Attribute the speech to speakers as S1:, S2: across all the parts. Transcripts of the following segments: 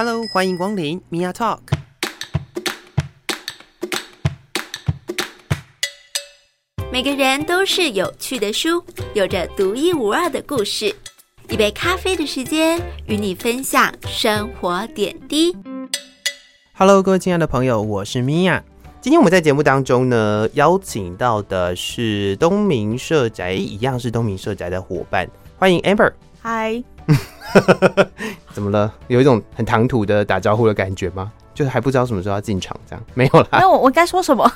S1: Hello，欢迎光临 Mia Talk。
S2: 每个人都是有趣的书，有着独一无二的故事。一杯咖啡的时间，与你分享生活点滴。
S1: Hello，各位亲爱的朋友，我是 Mia。今天我们在节目当中呢，邀请到的是东明社宅，一样是东明社宅的伙伴，欢迎 Amber。
S3: 嗨，
S1: 怎么了？有一种很唐突的打招呼的感觉吗？就是还不知道什么时候要进场，这样 没有啦。
S3: 那我我该说什么？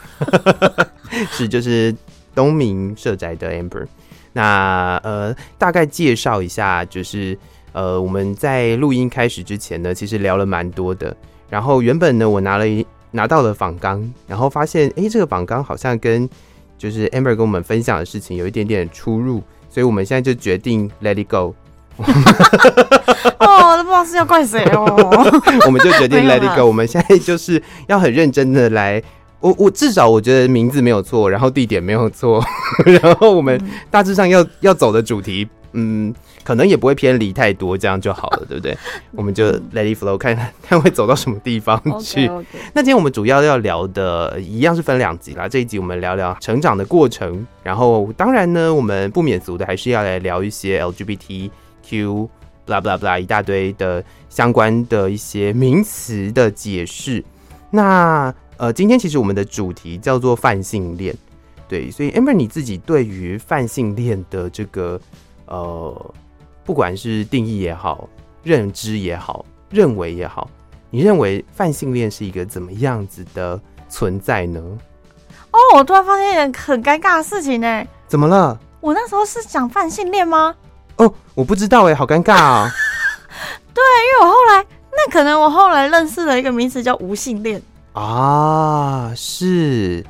S1: 是就是东明社宅的 Amber。那呃，大概介绍一下，就是呃，我们在录音开始之前呢，其实聊了蛮多的。然后原本呢，我拿了一拿到了仿纲，然后发现，哎，这个仿纲好像跟就是 Amber 跟我们分享的事情有一点点出入，所以我们现在就决定 Let it go。
S3: 哦，都不知道是要怪谁哦。
S1: 我们就决定 Let it go。我们现在就是要很认真的来。我我至少我觉得名字没有错，然后地点没有错，然后我们大致上要要走的主题，嗯，可能也不会偏离太多，这样就好了，对不对？我们就 let it flow，看看会走到什么地方去。Okay, okay. 那今天我们主要要聊的一样是分两集啦，这一集我们聊聊成长的过程，然后当然呢，我们不免俗的还是要来聊一些 Blah blah blah 一大堆的相关的一些名词的解释。那呃，今天其实我们的主题叫做泛性恋，对，所以 Amber 你自己对于泛性恋的这个呃，不管是定义也好、认知也好、认为也好，你认为泛性恋是一个怎么样子的存在呢？
S3: 哦，我突然发现一件很尴尬的事情呢。
S1: 怎么了？
S3: 我那时候是讲泛性恋吗？
S1: 哦，我不知道哎，好尴尬啊。
S3: 对，因为我后来，那可能我后来认识了一个名词叫无性恋。
S1: 啊，是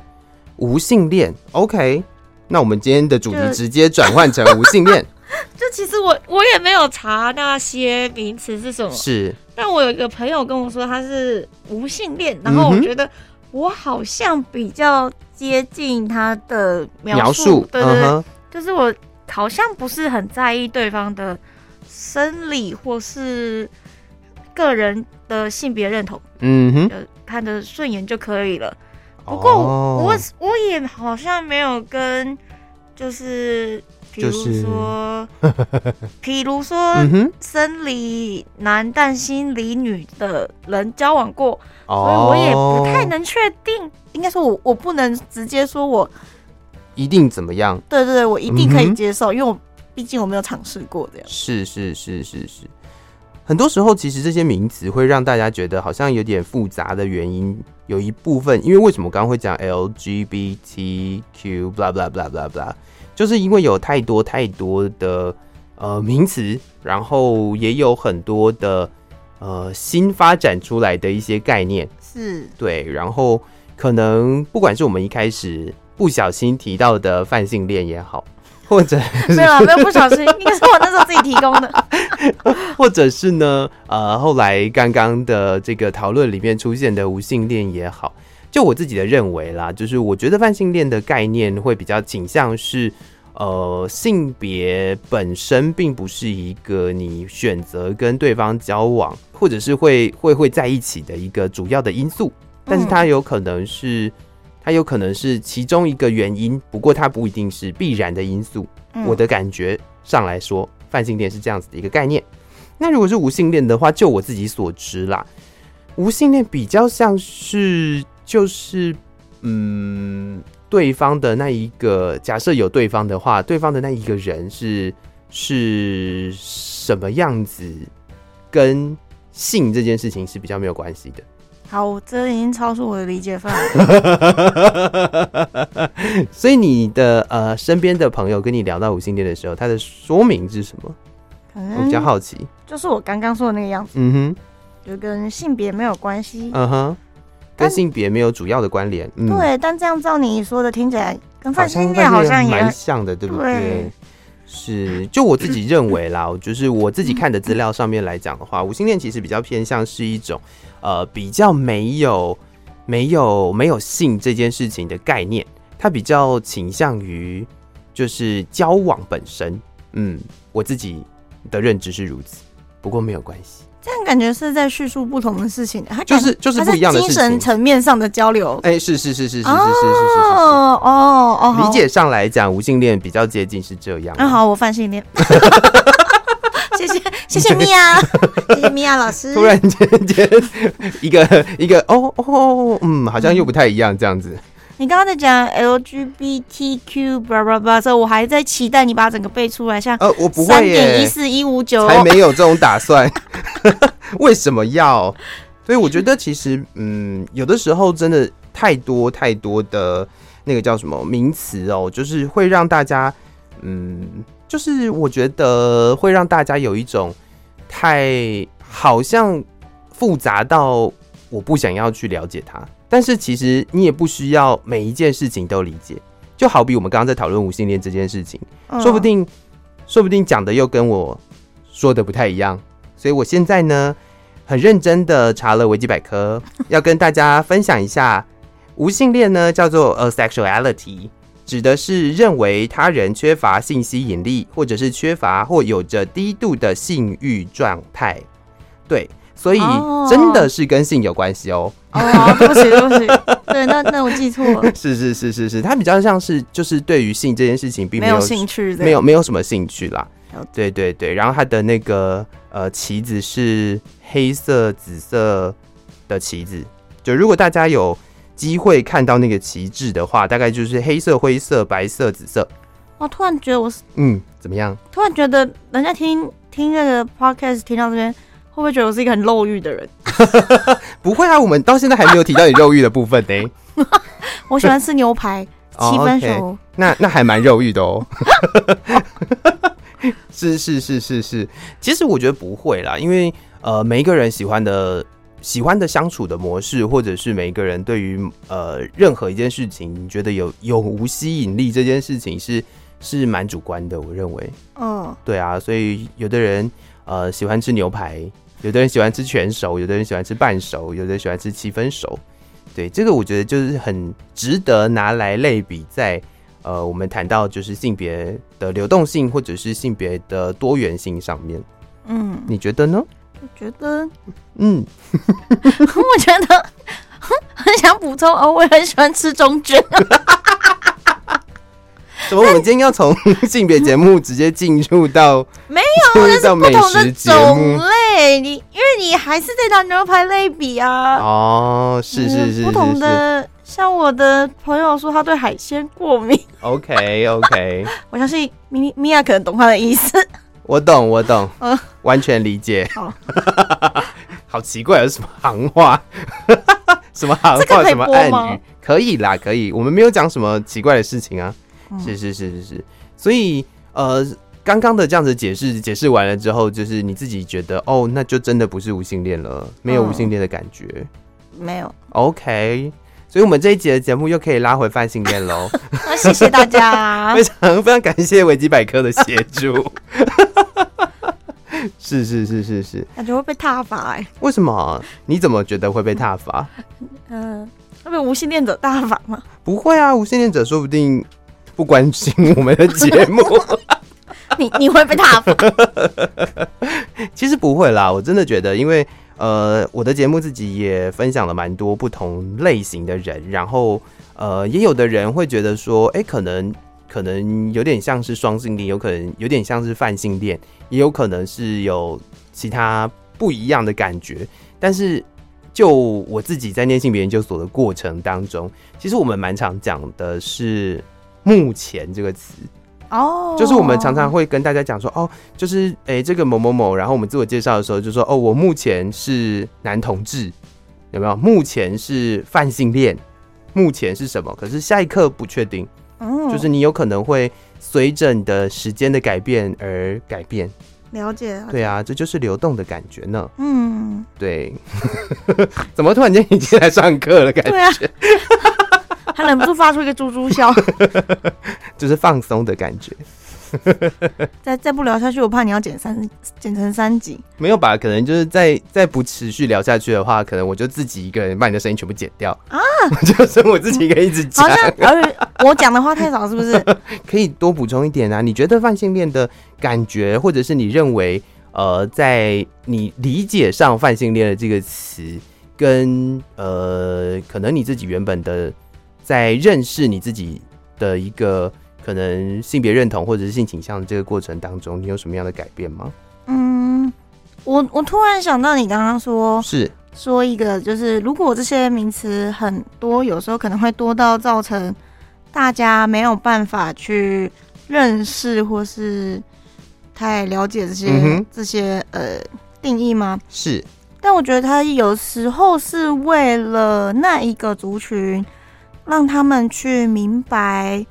S1: 无性恋，OK。那我们今天的主题直接转换成无性恋。
S3: 就其实我我也没有查那些名词是什么，
S1: 是。
S3: 但我有一个朋友跟我说他是无性恋，然后我觉得我好像比较接近他的描述，描述对对对，嗯、就是我好像不是很在意对方的生理或是个人的性别认同，嗯哼。看得顺眼就可以了。不过我、oh. 我也好像没有跟，就是 比如说，比、就是、如说生理男但心理女的人交往过，oh. 所以我也不太能确定。应该说我我不能直接说我
S1: 一定怎么样。
S3: 对对对，我一定可以接受，因为我毕竟我没有尝试过这样。
S1: 是是是是是。很多时候，其实这些名词会让大家觉得好像有点复杂的原因，有一部分，因为为什么刚刚会讲 LGBTQ，blah blah blah blah blah，就是因为有太多太多的呃名词，然后也有很多的呃新发展出来的一些概念，
S3: 是
S1: 对，然后可能不管是我们一开始不小心提到的泛性恋也好。或者
S3: 没有啊，没有不小心，应该是我那时候自己提供的。
S1: 或者是呢，呃，后来刚刚的这个讨论里面出现的无性恋也好，就我自己的认为啦，就是我觉得泛性恋的概念会比较倾向是，呃，性别本身并不是一个你选择跟对方交往，或者是会会会在一起的一个主要的因素，但是它有可能是。它有可能是其中一个原因，不过它不一定是必然的因素。嗯、我的感觉上来说，泛性恋是这样子的一个概念。那如果是无性恋的话，就我自己所知啦，无性恋比较像是就是嗯，对方的那一个假设有对方的话，对方的那一个人是是什么样子，跟性这件事情是比较没有关系的。
S3: 好，这已经超出我的理解范围。
S1: 所以你的呃身边的朋友跟你聊到五星恋的时候，他的说明是什么？我比较好奇。
S3: 就是我刚刚说的那个样子。嗯哼，就跟性别没有关系。嗯哼，
S1: 跟性别没有主要的关联。嗯，
S3: 对，但这样照你说的听起来，跟泛性恋好像也蛮
S1: 像的，对不对？对是，就我自己认为啦，就是我自己看的资料上面来讲的话，五星恋其实比较偏向是一种，呃，比较没有、没有、没有性这件事情的概念，他比较倾向于就是交往本身。嗯，我自己的认知是如此，不过没有关系。
S3: 这样感觉是在叙述不同的事情，它
S1: 就是就是不一样的
S3: 精神层面上的交流。
S1: 哎，是是是是是是是是是哦
S3: 哦哦，
S1: 理解上来讲，无性恋比较接近是这样。
S3: 那好，我泛性恋。谢谢米娅，谢谢米娅老师。
S1: 突然间间一个一个哦哦嗯，好像又不太一样这样子。
S3: 你刚刚在讲 LGBTQ，叭叭叭，所以我还在期待你把整个背出来，像
S1: 呃，我不会耶，三点
S3: 一四一五九，
S1: 还没有这种打算。为什么要？所以我觉得其实，嗯，有的时候真的太多太多的那个叫什么名词哦，就是会让大家，嗯，就是我觉得会让大家有一种太好像复杂到我不想要去了解它。但是其实你也不需要每一件事情都理解，就好比我们刚刚在讨论无性恋这件事情，说不定，说不定讲的又跟我说的不太一样，所以我现在呢，很认真的查了维基百科，要跟大家分享一下，无性恋呢叫做 asexuality，指的是认为他人缺乏性吸引力，或者是缺乏或有着低度的性欲状态，对。所以真的是跟性有关系哦。
S3: 哦，对不起，对不起。对，那那我记错了。
S1: 是是是是是，他比较像是就是对于性这件事情并没有，
S3: 没有兴趣，
S1: 没有没有什么兴趣啦。对对对，然后他的那个呃旗子是黑色紫色的旗子。就如果大家有机会看到那个旗帜的话，大概就是黑色、灰色、白色、紫色。
S3: 我突然觉得我是
S1: 嗯怎么样？
S3: 突然觉得人家听听那个 podcast 听到这边。会不会觉得我是一个很肉欲的人？
S1: 不会啊，我们到现在还没有提到你肉欲的部分呢。
S3: 我喜欢吃牛排，七分熟。
S1: Oh, okay. 那那还蛮肉欲的哦。是是是是是，其实我觉得不会啦，因为呃，每一个人喜欢的喜欢的相处的模式，或者是每一个人对于呃任何一件事情，你觉得有有无吸引力这件事情是是蛮主观的。我认为，嗯，对啊，所以有的人呃喜欢吃牛排。有的人喜欢吃全熟，有的人喜欢吃半熟，有的人喜欢吃七分熟。对，这个我觉得就是很值得拿来类比在，在呃，我们谈到就是性别的流动性或者是性别的多元性上面。嗯，你觉得呢？
S3: 我觉得，嗯，我觉得很想补充哦，我也很喜欢吃中卷。
S1: 怎么？我们今天要从性别节目直接进入到
S3: 没有，这是不同的种类。你因为你还是在拿牛排类比啊。
S1: 哦，是是是，是，
S3: 不同的。像我的朋友说他对海鲜过敏。
S1: OK OK，
S3: 我相信米米娅可能懂他的意思。
S1: 我懂，我懂，嗯，完全理解。好，好奇怪，有什么行话？什么行话？什么暗语？可以啦，可以。我们没有讲什么奇怪的事情啊。是是是是是，所以呃，刚刚的这样子解释解释完了之后，就是你自己觉得哦，那就真的不是无性恋了，没有无性恋的感觉，
S3: 嗯、没有。
S1: OK，所以我们这一集的节目又可以拉回泛性恋喽。
S3: 那谢谢大家，
S1: 非常非常感谢维基百科的协助。是是是是是，
S3: 感觉会被踏伐哎？
S1: 为什么？你怎么觉得会被踏伐？
S3: 嗯、呃，会被无性恋者踏伐吗？
S1: 不会啊，无性恋者说不定。不关心我们的节目
S3: 你，你你会被他？
S1: 其实不会啦，我真的觉得，因为呃，我的节目自己也分享了蛮多不同类型的人，然后呃，也有的人会觉得说，哎、可能可能有点像是双性恋，有可能有点像是泛性恋，也有可能是有其他不一样的感觉。但是就我自己在念性别研究所的过程当中，其实我们蛮常讲的是。目前这个词哦，oh. 就是我们常常会跟大家讲说哦，就是诶、欸，这个某某某，然后我们自我介绍的时候就说哦，我目前是男同志，有没有？目前是泛性恋，目前是什么？可是下一刻不确定，嗯，就是你有可能会随着你的时间的改变而改变。
S3: 了解，了解，
S1: 对啊，这就是流动的感觉呢。嗯，对，怎么突然间已经来上课了？感觉。对啊
S3: 他忍不住发出一个猪猪笑，
S1: 就是放松的感觉。
S3: 再再不聊下去，我怕你要剪三剪成三集。
S1: 没有吧？可能就是再再不持续聊下去的话，可能我就自己一个人把你的声音全部剪掉啊！就剩我自己一个人一直讲。好像
S3: 我讲的话太少，是不是？
S1: 可以多补充一点啊？你觉得泛性恋的感觉，或者是你认为呃，在你理解上泛性恋的这个词，跟呃，可能你自己原本的在认识你自己的一个可能性别认同或者是性倾向的这个过程当中，你有什么样的改变吗？
S3: 嗯，我我突然想到，你刚刚说
S1: 是
S3: 说一个，就是如果这些名词很多，有时候可能会多到造成大家没有办法去认识或是。太了解这些、嗯、这些呃定义吗？
S1: 是，
S3: 但我觉得他有时候是为了那一个族群，让他们去明白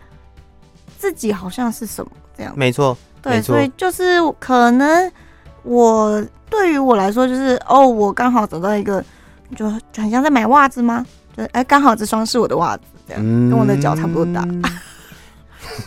S3: 自己好像是什么
S1: 这样。
S3: 没
S1: 错，对，
S3: 所以就是可能我对于我来说，就是哦，我刚好找到一个，就就很像在买袜子吗？就哎，刚好这双是我的袜子，这样、嗯、跟我的脚差不多大。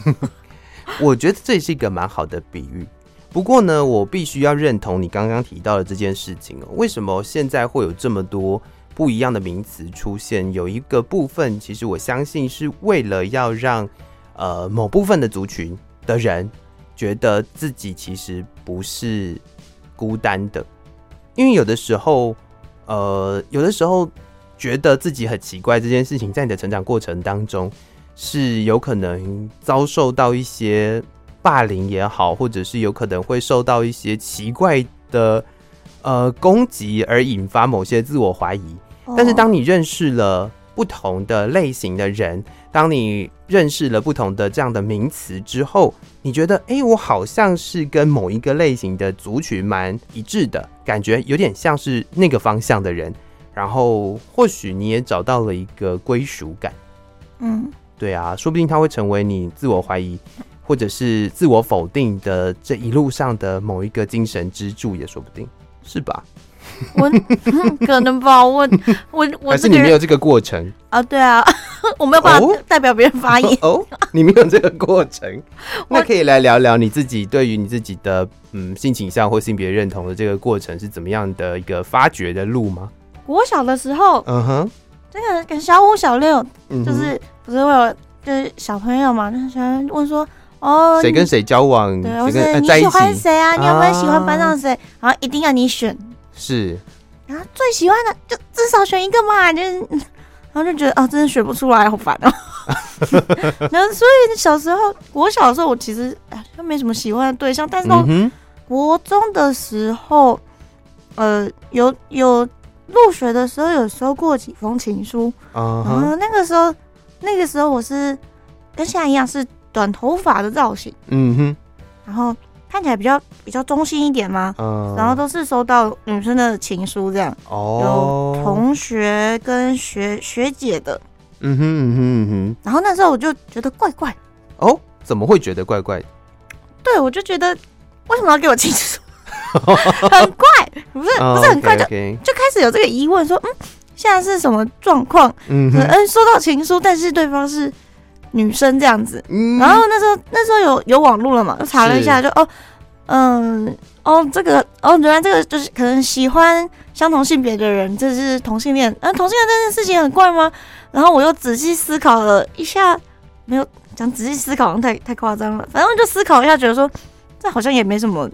S1: 我觉得这是一个蛮好的比喻。不过呢，我必须要认同你刚刚提到的这件事情哦。为什么现在会有这么多不一样的名词出现？有一个部分，其实我相信是为了要让呃某部分的族群的人觉得自己其实不是孤单的。因为有的时候，呃，有的时候觉得自己很奇怪这件事情，在你的成长过程当中是有可能遭受到一些。霸凌也好，或者是有可能会受到一些奇怪的呃攻击，而引发某些自我怀疑。但是，当你认识了不同的类型的人，当你认识了不同的这样的名词之后，你觉得，哎、欸，我好像是跟某一个类型的族群蛮一致的，感觉有点像是那个方向的人。然后，或许你也找到了一个归属感。嗯，对啊，说不定他会成为你自我怀疑。或者是自我否定的这一路上的某一个精神支柱也说不定，是吧？
S3: 我可能吧，我我我
S1: 还是你没有这个过程
S3: 啊？对啊，我没有办法代表别人发言
S1: 哦。你没有这个过程，那可以来聊聊你自己对于你自己的嗯性倾向或性别认同的这个过程是怎么样的一个发掘的路吗？
S3: 我小的时候，嗯哼，这个跟小五小六，就是不是会有就是小朋友嘛，就喜欢问说。哦，谁
S1: 跟谁交往？
S3: 对，我是你喜欢谁啊？你有没有喜欢班上谁？然后一定要你选，
S1: 是，
S3: 然后最喜欢的就至少选一个嘛，就然后就觉得啊，真的选不出来，好烦哦。然后所以小时候，我小时候我其实哎，就没什么喜欢的对象，但是到国中的时候，呃，有有入学的时候有收过几封情书。啊，然后那个时候那个时候我是跟现在一样是。短头发的造型，嗯哼，然后看起来比较比较中性一点嘛，嗯，然后都是收到女生的情书这样，哦，有同学跟学学姐的，嗯哼嗯哼嗯哼，然后那时候我就觉得怪怪，
S1: 哦，怎么会觉得怪怪？
S3: 对，我就觉得为什么要给我情书？很怪，不是不是很怪，就就开始有这个疑问，说，嗯，现在是什么状况？嗯嗯，收到情书，但是对方是。女生这样子，嗯、然后那时候那时候有有网络了嘛，就查了一下就，哦，嗯，哦，这个哦，原来这个就是可能喜欢相同性别的人，这是同性恋。那、啊、同性恋这件事情很怪吗？然后我又仔细思考了一下，没有讲仔细思考，太太夸张了。反正就思考一下，觉得说这好像也没什么，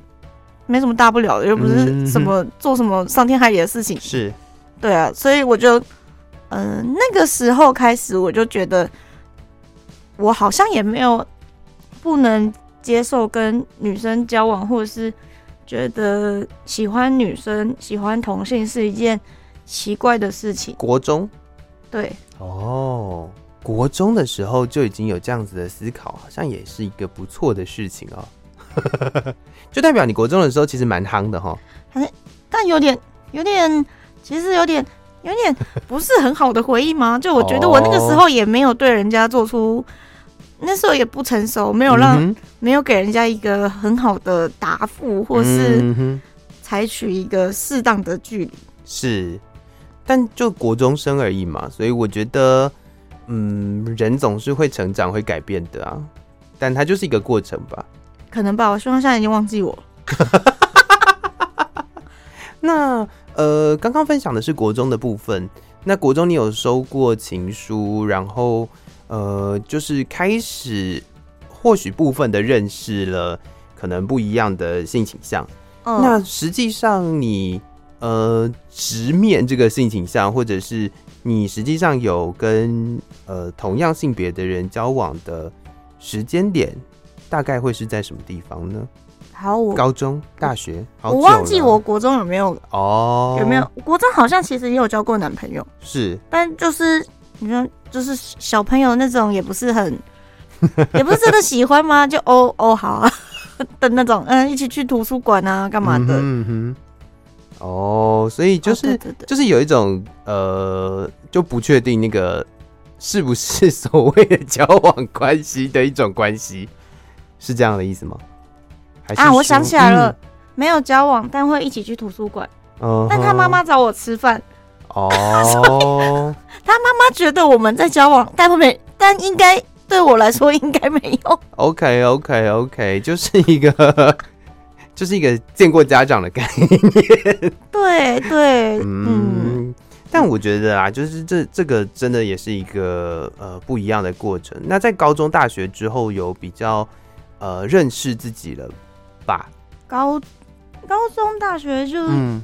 S3: 没什么大不了的，又不是什么做什么伤天害理的事情。
S1: 是，
S3: 对啊，所以我就，嗯、呃，那个时候开始我就觉得。我好像也没有不能接受跟女生交往，或者是觉得喜欢女生、喜欢同性是一件奇怪的事情。
S1: 国中，
S3: 对，
S1: 哦，国中的时候就已经有这样子的思考，好像也是一个不错的事情哦。就代表你国中的时候其实蛮夯的哈，
S3: 但但有点有点，其实有点有点不是很好的回忆吗？就我觉得我那个时候也没有对人家做出。那时候也不成熟，没有让、嗯、没有给人家一个很好的答复，或是采取一个适当的距离。
S1: 是，但就国中生而已嘛，所以我觉得，嗯，人总是会成长、会改变的啊。但它就是一个过程吧。
S3: 可能吧，我希望现在已经忘记我。
S1: 那呃，刚刚分享的是国中的部分。那国中你有收过情书，然后。呃，就是开始，或许部分的认识了可能不一样的性倾向，
S3: 嗯，
S1: 那实际上你呃直面这个性倾向，或者是你实际上有跟呃同样性别的人交往的时间点，大概会是在什么地方呢？
S3: 好，我
S1: 高中、大学，
S3: 我忘记我国中有没有
S1: 哦，
S3: 有没有国中好像其实也有交过男朋友，
S1: 是，
S3: 但就是你说就是小朋友那种也不是很，也不是真的喜欢吗？就哦哦好啊 的那种，嗯，一起去图书馆啊，干嘛的？
S1: 嗯哼，哦，所以就是、就是有一种呃，就不确定那个是不是所谓的交往关系的一种关系，是这样的意思吗？
S3: 啊，我想起来了，嗯、没有交往，但会一起去图书馆。Uh huh、但他妈妈找我吃饭。哦。Oh. 他妈妈觉得我们在交往，但没，但应该对我来说应该没有。
S1: OK OK OK，就是一个，就是一个见过家长的概念。
S3: 对对，嗯。
S1: 嗯但我觉得啊，就是这这个真的也是一个呃不一样的过程。那在高中、大学之后，有比较呃认识自己了。吧，
S3: 高高中大学就、
S1: 嗯、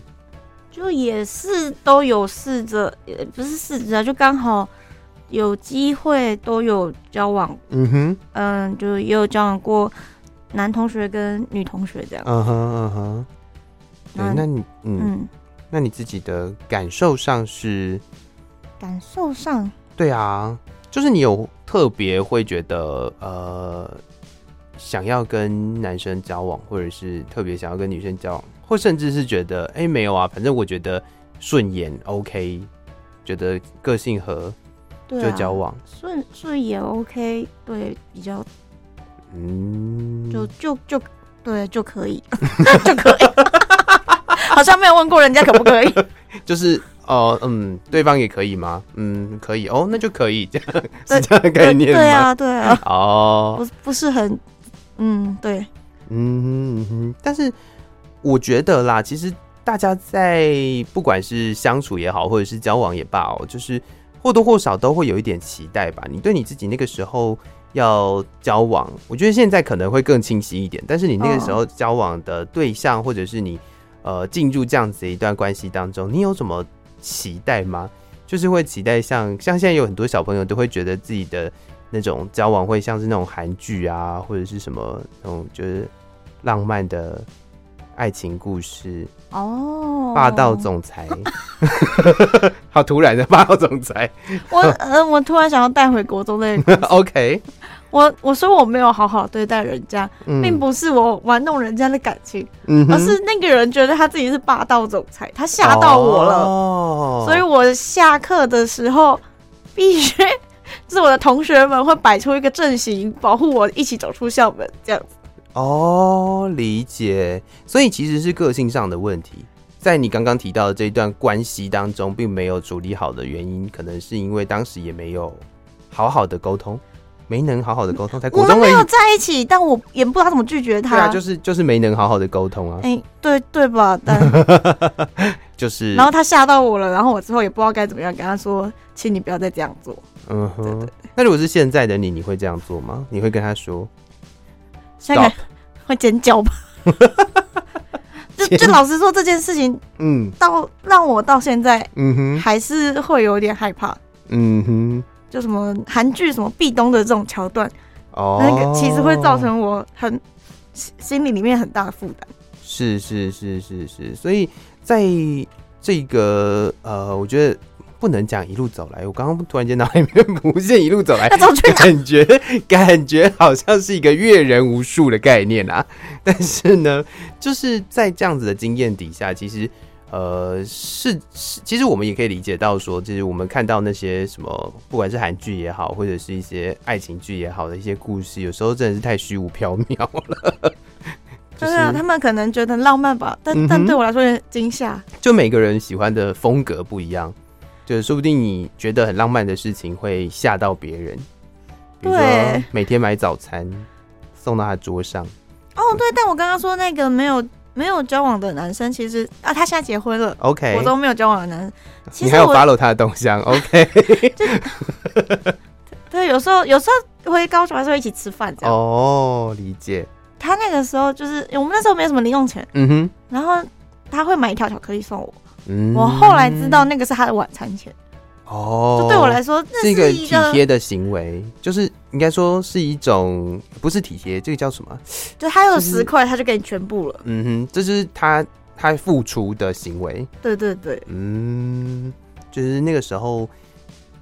S3: 就也是都有试着，也不是试着，就刚好有机会都有交往。
S1: 嗯哼，
S3: 嗯，就也有交往过男同学跟女同学这样。
S1: 嗯哼嗯哼，对，那，那你嗯，嗯那你自己的感受上是？
S3: 感受上，
S1: 对啊，就是你有特别会觉得呃。想要跟男生交往，或者是特别想要跟女生交往，或甚至是觉得哎、欸、没有啊，反正我觉得顺眼 OK，觉得个性合就交往，
S3: 顺顺眼 OK，对，比较
S1: 嗯，
S3: 就就就对就可以 就可以，好像没有问过人家可不可以，
S1: 就是哦嗯，对方也可以吗？嗯，可以。哦，那就可以这样是这样的概念吗？
S3: 对啊对啊，
S1: 哦，
S3: 不不是很。嗯，对，
S1: 嗯哼，嗯哼，但是我觉得啦，其实大家在不管是相处也好，或者是交往也罢哦，就是或多或少都会有一点期待吧。你对你自己那个时候要交往，我觉得现在可能会更清晰一点。但是你那个时候交往的对象，或者是你呃进入这样子的一段关系当中，你有什么期待吗？就是会期待像像现在有很多小朋友都会觉得自己的。那种交往会像是那种韩剧啊，或者是什么那种就是浪漫的爱情故事
S3: 哦，
S1: 霸道总裁，好突然的霸道总裁。
S3: 我呃，我突然想要带回国中那个
S1: OK，
S3: 我我说我没有好好对待人家，嗯、并不是我玩弄人家的感情，
S1: 嗯、
S3: 而是那个人觉得他自己是霸道总裁，他吓到我了，
S1: 哦、
S3: 所以我下课的时候必须。就是我的同学们会摆出一个阵型，保护我一起走出校门，这样子。
S1: 哦，理解。所以其实是个性上的问题，在你刚刚提到的这一段关系当中，并没有处理好的原因，可能是因为当时也没有好好的沟通，没能好好的沟通，才。
S3: 我们没有在一起，但我也不知道怎么拒绝他。
S1: 对啊，就是就是没能好好的沟通啊。
S3: 哎、欸，对对吧？但
S1: 就是，
S3: 然后他吓到我了，然后我之后也不知道该怎么样跟他说，请你不要再这样做。
S1: 嗯哼，那如果是现在的你，你会这样做吗？你会跟他说？
S3: 现在会尖叫吧？就就老实说，这件事情，嗯，到让我到现在，嗯哼，还是会有点害怕。
S1: 嗯哼，
S3: 就什么韩剧什么壁咚的这种桥段，
S1: 哦，
S3: 那个其实会造成我很心里里面很大的负担。
S1: 是是是是是，所以在这个呃，我觉得。不能讲一路走来，我刚刚突然间脑海里面浮现一路走来，感觉感觉好像是一个阅人无数的概念啊。但是呢，就是在这样子的经验底下，其实呃是是，其实我们也可以理解到说，就是我们看到那些什么，不管是韩剧也好，或者是一些爱情剧也好的一些故事，有时候真的是太虚无缥缈了。
S3: 对啊，他们可能觉得浪漫吧，但、嗯、但对我来说有点惊吓。
S1: 就每个人喜欢的风格不一样。就是说不定你觉得很浪漫的事情会吓到别人，比如说每天买早餐送到他桌上。
S3: 哦，对，但我刚刚说那个没有没有交往的男生，其实啊，他现在结婚了。
S1: OK，
S3: 我都没有交往的男生，
S1: 你还有 follow 他的动向？OK，
S3: 对，有时候有时候回高雄还是会一起吃饭这样。
S1: 哦，理解。
S3: 他那个时候就是我们那时候没有什么零用钱，
S1: 嗯哼，
S3: 然后他会买一条巧克力送我。嗯，我后来知道那个是他的晚餐钱。哦，这对我来说这是
S1: 一个体贴的行为，就是应该说是一种不是体贴，这个叫什么？
S3: 就他有十块，他就给你全部了。
S1: 嗯哼，这是他他付出的行为。
S3: 对对对，
S1: 嗯，就是那个时候，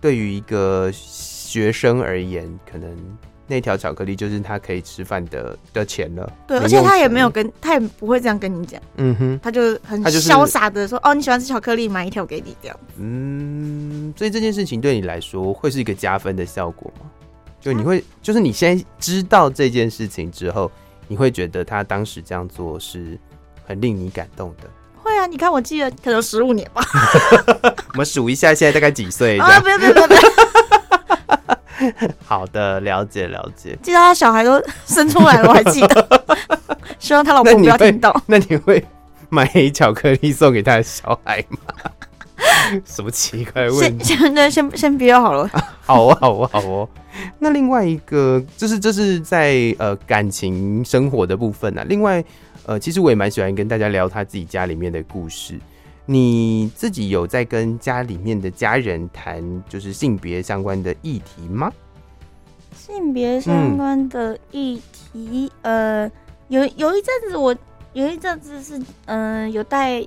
S1: 对于一个学生而言，可能。那条巧克力就是他可以吃饭的的钱了。
S3: 对，而且他也没有跟，他也不会这样跟你讲。
S1: 嗯哼，
S3: 他就很潇洒的说：“哦，你喜欢吃巧克力，买一条给你。”这样。
S1: 嗯，所以这件事情对你来说会是一个加分的效果吗？就你会，就是你现在知道这件事情之后，你会觉得他当时这样做是很令你感动的。
S3: 会啊，你看，我记得可能十五年吧。
S1: 我们数一下，现在大概几岁？
S3: 啊，不要不要不要！
S1: 好的，了解了解。
S3: 记得他小孩都生出来了，我还记得。希望他老婆不要听到。
S1: 那你会买黑巧克力送给他的小孩吗？什么奇怪
S3: 问题？先先不要好了。
S1: 好哦，好哦，好哦。那另外一个，就是这是在呃感情生活的部分啊。另外，呃，其实我也蛮喜欢跟大家聊他自己家里面的故事。你自己有在跟家里面的家人谈就是性别相关的议题吗？
S3: 性别相关的议题，嗯、呃，有有一阵子我有一阵子是嗯、呃、有带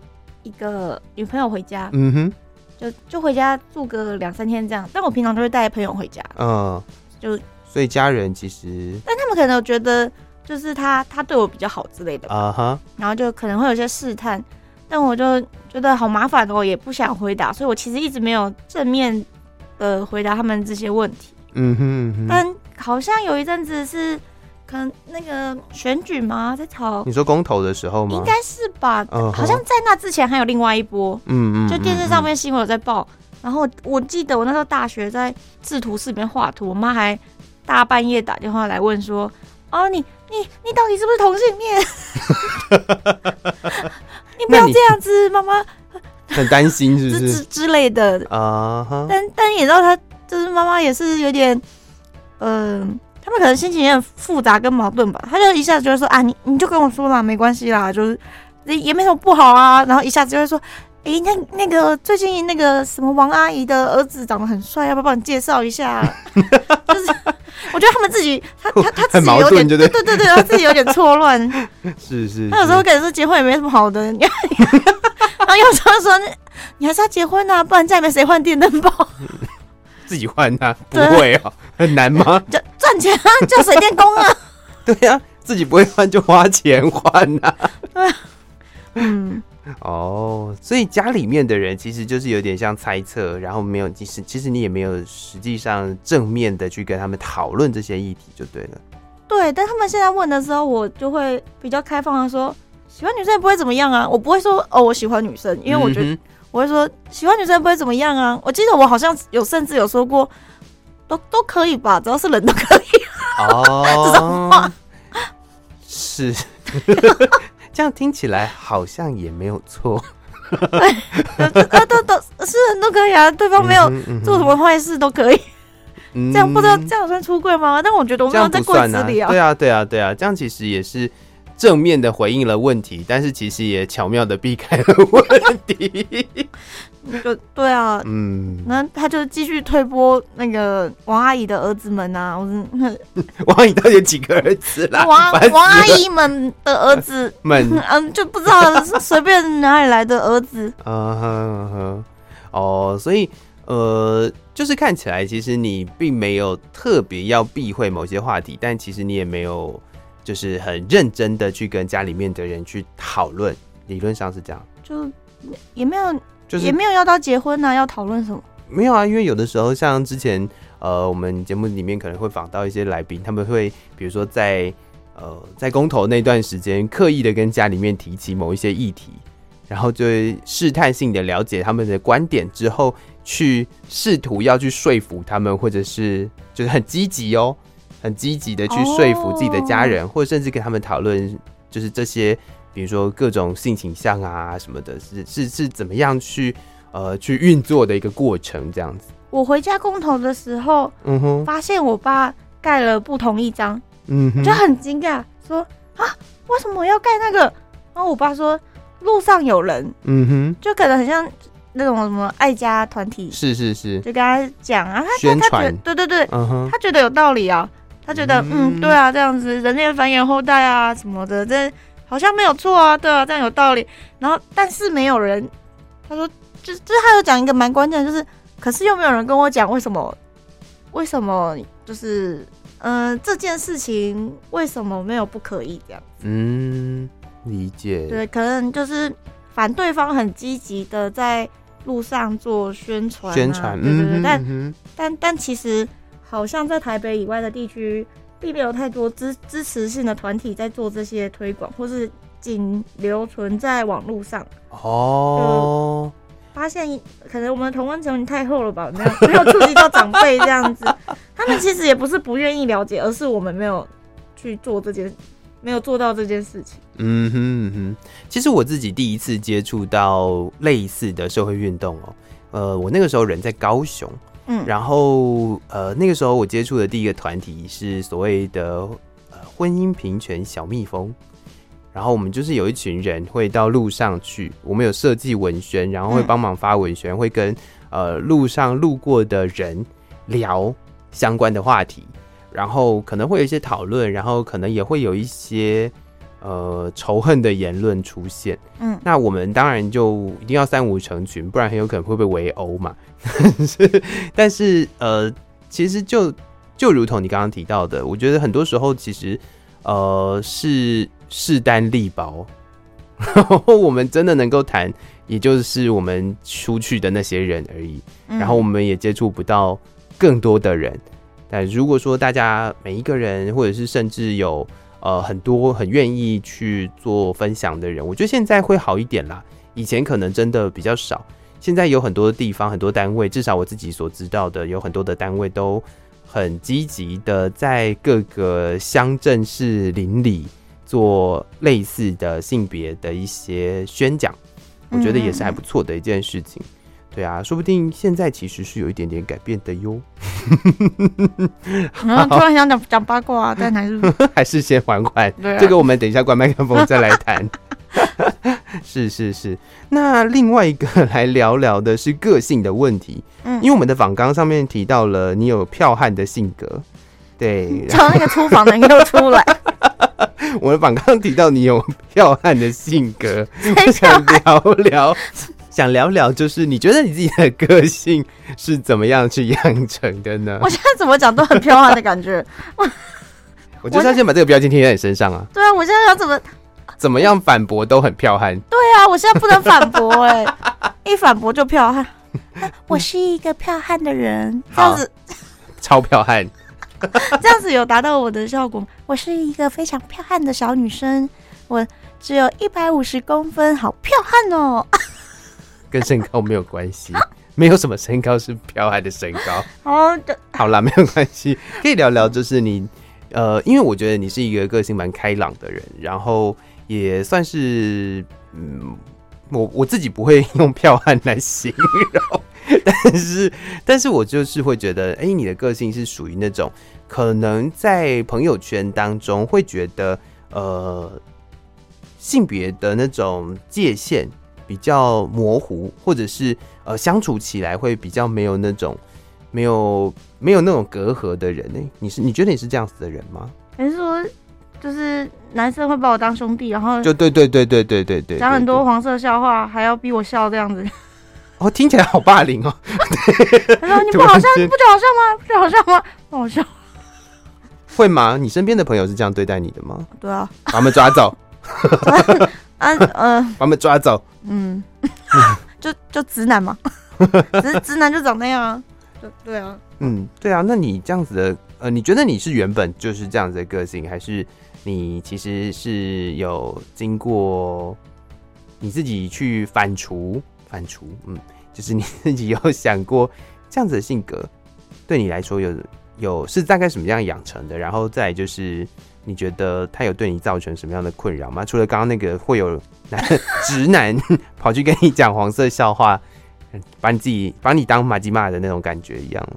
S3: 一个女朋友回家，
S1: 嗯哼，
S3: 就就回家住个两三天这样，但我平常都是带朋友回家，
S1: 嗯，
S3: 就
S1: 所以家人其实，
S3: 但他们可能觉得就是他他对我比较好之类的
S1: 啊哈，
S3: 然后就可能会有些试探。但我就觉得好麻烦哦，也不想回答，所以我其实一直没有正面的回答他们这些问题。
S1: 嗯哼，嗯哼，
S3: 但好像有一阵子是可能那个选举嘛，在吵。
S1: 你说公投的时候吗？
S3: 应该是吧。Uh huh. 好像在那之前还有另外一波。
S1: 嗯嗯。
S3: 就电视上面新闻有在报，然后我记得我那时候大学在制图室里面画图，我妈还大半夜打电话来问说：“哦，你你你到底是不是同性恋？” 你不要这样子，妈妈
S1: 很担心，是不是
S3: 之之类的
S1: 啊？Uh huh.
S3: 但但也知道，他就是妈妈也是有点，嗯、呃，他们可能心情有点复杂跟矛盾吧。他就一下子就会说啊，你你就跟我说嘛，没关系啦，就是也没什么不好啊。然后一下子就会说，哎、欸，那那个最近那个什么王阿姨的儿子长得很帅，要不要帮你介绍一下？就是。我觉得他们自己，他 他他自己有点，对对对对，他自己有点错乱。
S1: 是是，
S3: 他有时候感觉说结婚也没什么好的，然后有时候说你还是要结婚啊，不然家里面谁换电灯泡。
S1: 自己换啊？不会啊，很难吗？
S3: 就赚钱啊，叫水电工啊。
S1: 对呀，自己不会换就花钱换啊。
S3: 对，嗯。
S1: 哦，所以家里面的人其实就是有点像猜测，然后没有，其实其实你也没有实际上正面的去跟他们讨论这些议题就对了。
S3: 对，但他们现在问的时候，我就会比较开放的说，喜欢女生也不会怎么样啊，我不会说哦，我喜欢女生，因为我觉得我会说喜欢女生也不会怎么样啊。我记得我好像有甚至有说过，都都可以吧，只要是人都可以。
S1: 哦，
S3: 这种话
S1: 是。这样听起来好像也没有错，
S3: 都都都是人都可以啊，对方没有做什么坏事都可以。嗯、这样不知道这样算出柜吗？但我觉得我们要在柜子里啊。
S1: 对啊，对啊，对啊，这样其实也是。正面的回应了问题，但是其实也巧妙的避开了问题。
S3: 就对啊，
S1: 嗯，
S3: 那他就继续推波那个王阿姨的儿子们啊，我
S1: 王阿姨到底有几个儿子啦？
S3: 王王阿姨们的儿子们，嗯，就不知道随便哪里来的儿子。
S1: 嗯哼哼，哦，所以呃，就是看起来其实你并没有特别要避讳某些话题，但其实你也没有。就是很认真的去跟家里面的人去讨论，理论上是这样，
S3: 就也没有，就是也没有要到结婚呢、啊，要讨论什么？
S1: 没有啊，因为有的时候像之前呃，我们节目里面可能会访到一些来宾，他们会比如说在呃在公投那段时间，刻意的跟家里面提起某一些议题，然后就会试探性的了解他们的观点之后，去试图要去说服他们，或者是就是很积极哦。很积极的去说服自己的家人，oh. 或者甚至跟他们讨论，就是这些，比如说各种性倾向啊什么的，是是是怎么样去呃去运作的一个过程，这样子。
S3: 我回家公投的时候，嗯哼，发现我爸盖了不同一张，嗯哼，就很惊讶，说啊，为什么我要盖那个？然后我爸说路上有人，
S1: 嗯哼，
S3: 就可能很像那种什么爱家团体，
S1: 是是是，
S3: 就跟他讲啊，他
S1: 宣传
S3: 他觉得对对对，
S1: 嗯哼，
S3: 他觉得有道理啊，他觉得嗯，嗯，对啊，这样子人类繁衍后代啊什么的，这好像没有错啊，对啊，这样有道理。然后但是没有人，他说就就是他有讲一个蛮关键的，就是可是又没有人跟我讲为什么，为什么就是。嗯、呃，这件事情为什么没有不可以这样？
S1: 嗯，理解。
S3: 对，可能就是反对方很积极的在路上做宣传、啊，
S1: 宣传，
S3: 对对对。
S1: 嗯、
S3: 但、
S1: 嗯、
S3: 但但其实，好像在台北以外的地区，并没有太多支支持性的团体在做这些推广，或是仅留存在网络上。
S1: 哦。
S3: 发现可能我们的同温层太厚了吧，没有没有触及到长辈这样子。他们其实也不是不愿意了解，而是我们没有去做这件，没有做到这件事情。
S1: 嗯哼嗯哼，其实我自己第一次接触到类似的社会运动哦，呃，我那个时候人在高雄，嗯，然后呃那个时候我接触的第一个团体是所谓的呃婚姻平权小蜜蜂。然后我们就是有一群人会到路上去，我们有设计文宣，然后会帮忙发文宣，会跟呃路上路过的人聊相关的话题，然后可能会有一些讨论，然后可能也会有一些呃仇恨的言论出现。嗯，那我们当然就一定要三五成群，不然很有可能会被围殴嘛。但是呃，其实就就如同你刚刚提到的，我觉得很多时候其实呃是。势单力薄，然后我们真的能够谈，也就是我们出去的那些人而已。然后我们也接触不到更多的人。但如果说大家每一个人，或者是甚至有呃很多很愿意去做分享的人，我觉得现在会好一点啦。以前可能真的比较少，现在有很多地方、很多单位，至少我自己所知道的，有很多的单位都很积极的在各个乡镇市邻里。做类似的性别的一些宣讲，我觉得也是还不错的一件事情。嗯。对啊，说不定现在其实是有一点点改变的哟。
S3: 然后 突然想讲讲八卦，但还是
S1: 还是先缓缓。
S3: 对啊，
S1: 这个我们等一下关麦克风再来谈。是是是，那另外一个 来聊聊的是个性的问题。嗯，因为我们的访纲上面提到了你有剽悍的性格，对，
S3: 从那个厨房的人又出来。
S1: 我的访纲提到你有剽悍的性格，想聊聊，想聊聊，就是你觉得你自己的个性是怎么样去养成的呢？
S3: 我现在怎么讲都很剽悍的感觉。我
S1: 我就是要先把这个标签贴在你身上啊。
S3: 对啊，我现在要怎么
S1: 怎么样反驳都很彪悍。
S3: 对啊，我现在不能反驳哎、欸，一反驳就彪悍。我是一个彪悍的人，这样子
S1: 超彪悍。
S3: 这样子有达到我的效果。我是一个非常彪悍的小女生，我只有一百五十公分，好彪悍哦。
S1: 跟身高没有关系，没有什么身高是彪悍的身高。
S3: 好的，
S1: 好啦，没有关系，可以聊聊。就是你，呃，因为我觉得你是一个个性蛮开朗的人，然后也算是，嗯，我我自己不会用票悍来形容。但是，但是我就是会觉得，哎、你的个性是属于那种可能在朋友圈当中会觉得，呃，性别的那种界限比较模糊，或者是呃相处起来会比较没有那种没有没有那种隔阂的人呢？你是你觉得你是这样子的人吗？
S3: 还是说，就是男生会把我当兄弟，然后
S1: 就对对对对对对对，
S3: 讲很多黄色笑话，还要逼我笑这样子。
S1: 哦，听起来好霸凌哦！
S3: 他说：“ 你不好笑，你不觉得好笑吗？不觉得好笑吗？不好笑。”
S1: 会吗？你身边的朋友是这样对待你的吗？
S3: 对啊，
S1: 把他们抓走。
S3: 啊呃，
S1: 把他们抓走。
S3: 嗯，就就直男嘛，直直男就长那样啊。就对啊。
S1: 嗯，对啊。那你这样子的，呃，你觉得你是原本就是这样子的个性，还是你其实是有经过你自己去反刍？反刍，嗯，就是你自己有想过这样子的性格对你来说有有是大概什么样养成的？然后再就是你觉得他有对你造成什么样的困扰吗？除了刚刚那个会有男直男跑去跟你讲黄色笑话，把你自己把你当马吉玛的那种感觉一样。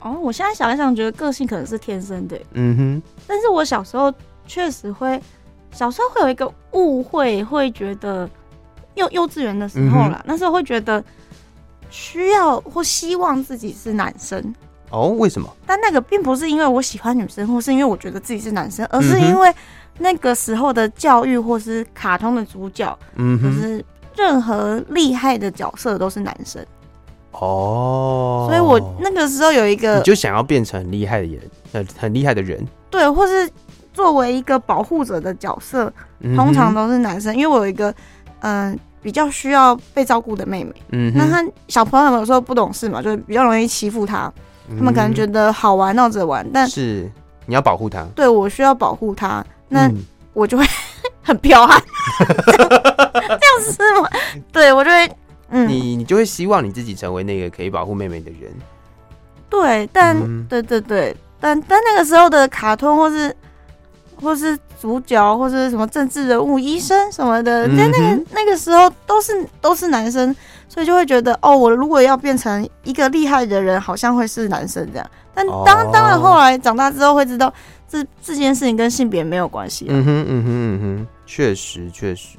S3: 哦，我现在想一想，觉得个性可能是天生的。
S1: 嗯哼，
S3: 但是我小时候确实会，小时候会有一个误会，会觉得。幼幼稚园的时候啦，嗯、那时候会觉得需要或希望自己是男生。
S1: 哦，为什么？
S3: 但那个并不是因为我喜欢女生，或是因为我觉得自己是男生，而是因为那个时候的教育或是卡通的主角，嗯，就是任何厉害的角色都是男生。
S1: 哦，
S3: 所以我那个时候有一个，
S1: 你就想要变成很厉害的人，很很厉害的人，
S3: 对，或是作为一个保护者的角色，通常都是男生，因为我有一个嗯、呃、比较需要被照顾的妹妹，嗯，那他小朋友有时候不懂事嘛，就是比较容易欺负他。他们可能觉得好玩，闹着玩，但
S1: 是你要保护他。
S3: 对，我需要保护他，那我就会 很彪悍，这样子是吗？对，我就会，嗯，
S1: 你你就会希望你自己成为那个可以保护妹妹的人。
S3: 对，但对对对，但但那个时候的卡通或是或是主角或是什么政治人物、医生什么的，在那个那个时候都是都是男生。所以就会觉得哦，我如果要变成一个厉害的人，好像会是男生这样。但当当然后来长大之后会知道，这这件事情跟性别没有关系。
S1: 嗯哼，嗯哼，嗯哼，确实确实。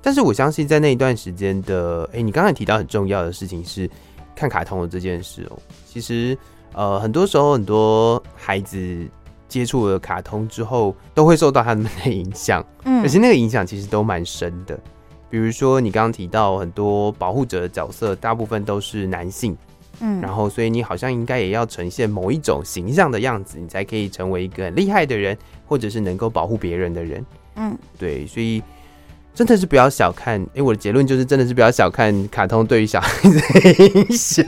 S1: 但是我相信在那一段时间的，哎、欸，你刚才提到很重要的事情是看卡通的这件事哦。其实呃，很多时候很多孩子接触了卡通之后，都会受到他们的影响。嗯，而且那个影响其实都蛮深的。比如说，你刚刚提到很多保护者的角色，大部分都是男性，嗯，然后所以你好像应该也要呈现某一种形象的样子，你才可以成为一个很厉害的人，或者是能够保护别人的人，嗯，对，所以真的是不要小看，哎、欸，我的结论就是真的是不要小看卡通对于小孩子的影响。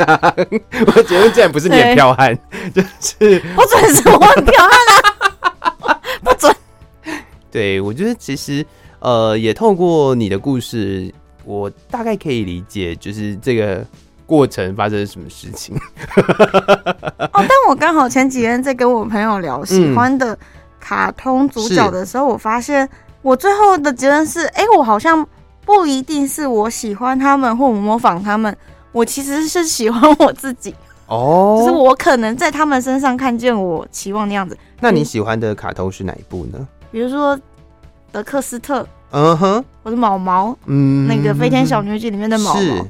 S1: 我的结论竟然不是你很彪悍，就是
S3: 不准是我很彪悍啊，不准。
S1: 对，我觉得其实。呃，也透过你的故事，我大概可以理解，就是这个过程发生了什么事情。
S3: 哦，但我刚好前几天在跟我朋友聊喜欢的卡通主角的时候，嗯、我发现我最后的结论是：哎、欸，我好像不一定是我喜欢他们或我模仿他们，我其实是喜欢我自己。哦，就是我可能在他们身上看见我期望的样子。
S1: 那你喜欢的卡通是哪一部呢？
S3: 比如说。德克斯特，嗯哼，我的毛毛，嗯，那个飞天小女警里面的毛毛，是，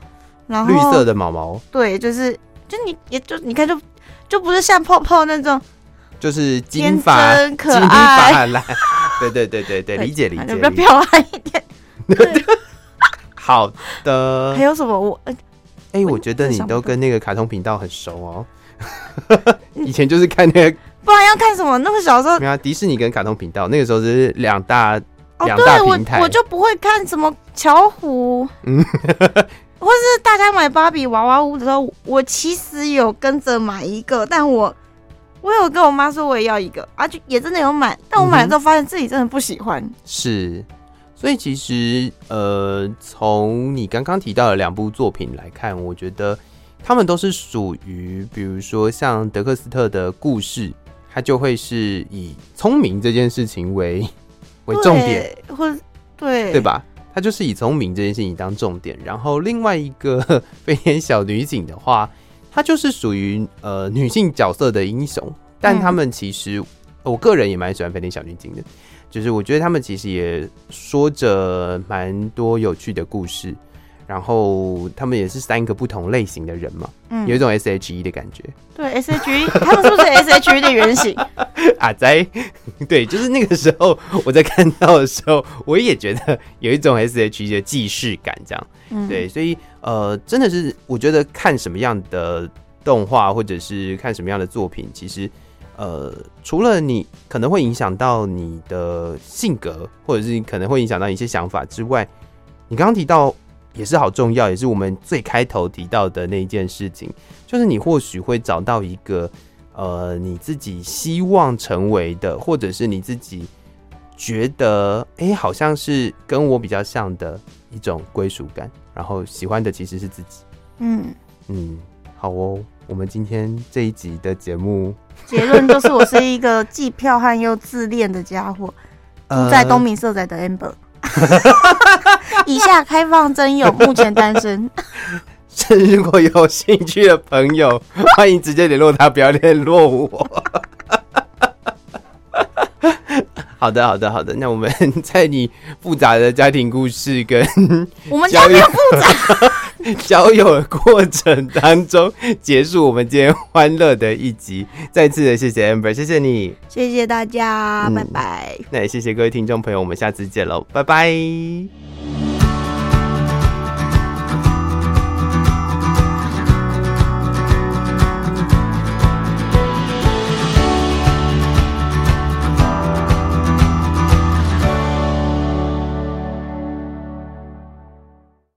S1: 然后绿色的毛毛，
S3: 对，就是，就你，也就你看就，就就不是像泡泡那种，
S1: 就是金发可爱，对对对对对，理解理解，
S3: 比较彪悍一点，
S1: 好的，
S3: 还有什么？我，
S1: 哎，我觉得你都跟那个卡通频道很熟哦，以前就是看那个。
S3: 不然要看什么？那么小时候，
S1: 没有迪士尼跟卡通频道，那个时候是两大两、
S3: 哦、
S1: 大平台。
S3: 我我就不会看什么巧虎，嗯，或是大家买芭比娃娃屋的时候，我其实有跟着买一个，但我我有跟我妈说我也要一个，啊，就也真的有买，但我买了之后发现自己真的不喜欢。嗯、
S1: 是，所以其实呃，从你刚刚提到的两部作品来看，我觉得他们都是属于，比如说像德克斯特的故事。他就会是以聪明这件事情为 为重点，
S3: 或对
S1: 对吧？他就是以聪明这件事情当重点。然后另外一个 飞天小女警的话，她就是属于呃女性角色的英雄，但他们其实、嗯、我个人也蛮喜欢飞天小女警的，就是我觉得他们其实也说着蛮多有趣的故事。然后他们也是三个不同类型的人嘛，嗯，有一种 S H E 的感觉。
S3: 对，S H E，他们是不是 S H E 的原型？
S1: 啊，在 对，就是那个时候我在看到的时候，我也觉得有一种 S H E 的既视感，这样。嗯，对，所以呃，真的是我觉得看什么样的动画或者是看什么样的作品，其实呃，除了你可能会影响到你的性格，或者是你可能会影响到一些想法之外，你刚刚提到。也是好重要，也是我们最开头提到的那一件事情，就是你或许会找到一个呃你自己希望成为的，或者是你自己觉得哎、欸、好像是跟我比较像的一种归属感，然后喜欢的其实是自己。嗯嗯，好哦，我们今天这一集的节目
S3: 结论就是我是一个既剽悍又自恋的家伙，住在东明色仔的 Amber。以下开放征友，目前单身。
S1: 如果有兴趣的朋友，欢迎直接联络他，不要联络我。好的，好的，好的。那我们在你复杂的家庭故事跟
S3: 我们家没有复杂
S1: 交友的过程当中结束我们今天欢乐的一集。再次的谢谢 Amber，谢谢你，
S3: 谢谢大家，嗯、拜拜。
S1: 那也谢谢各位听众朋友，我们下次见喽，拜拜。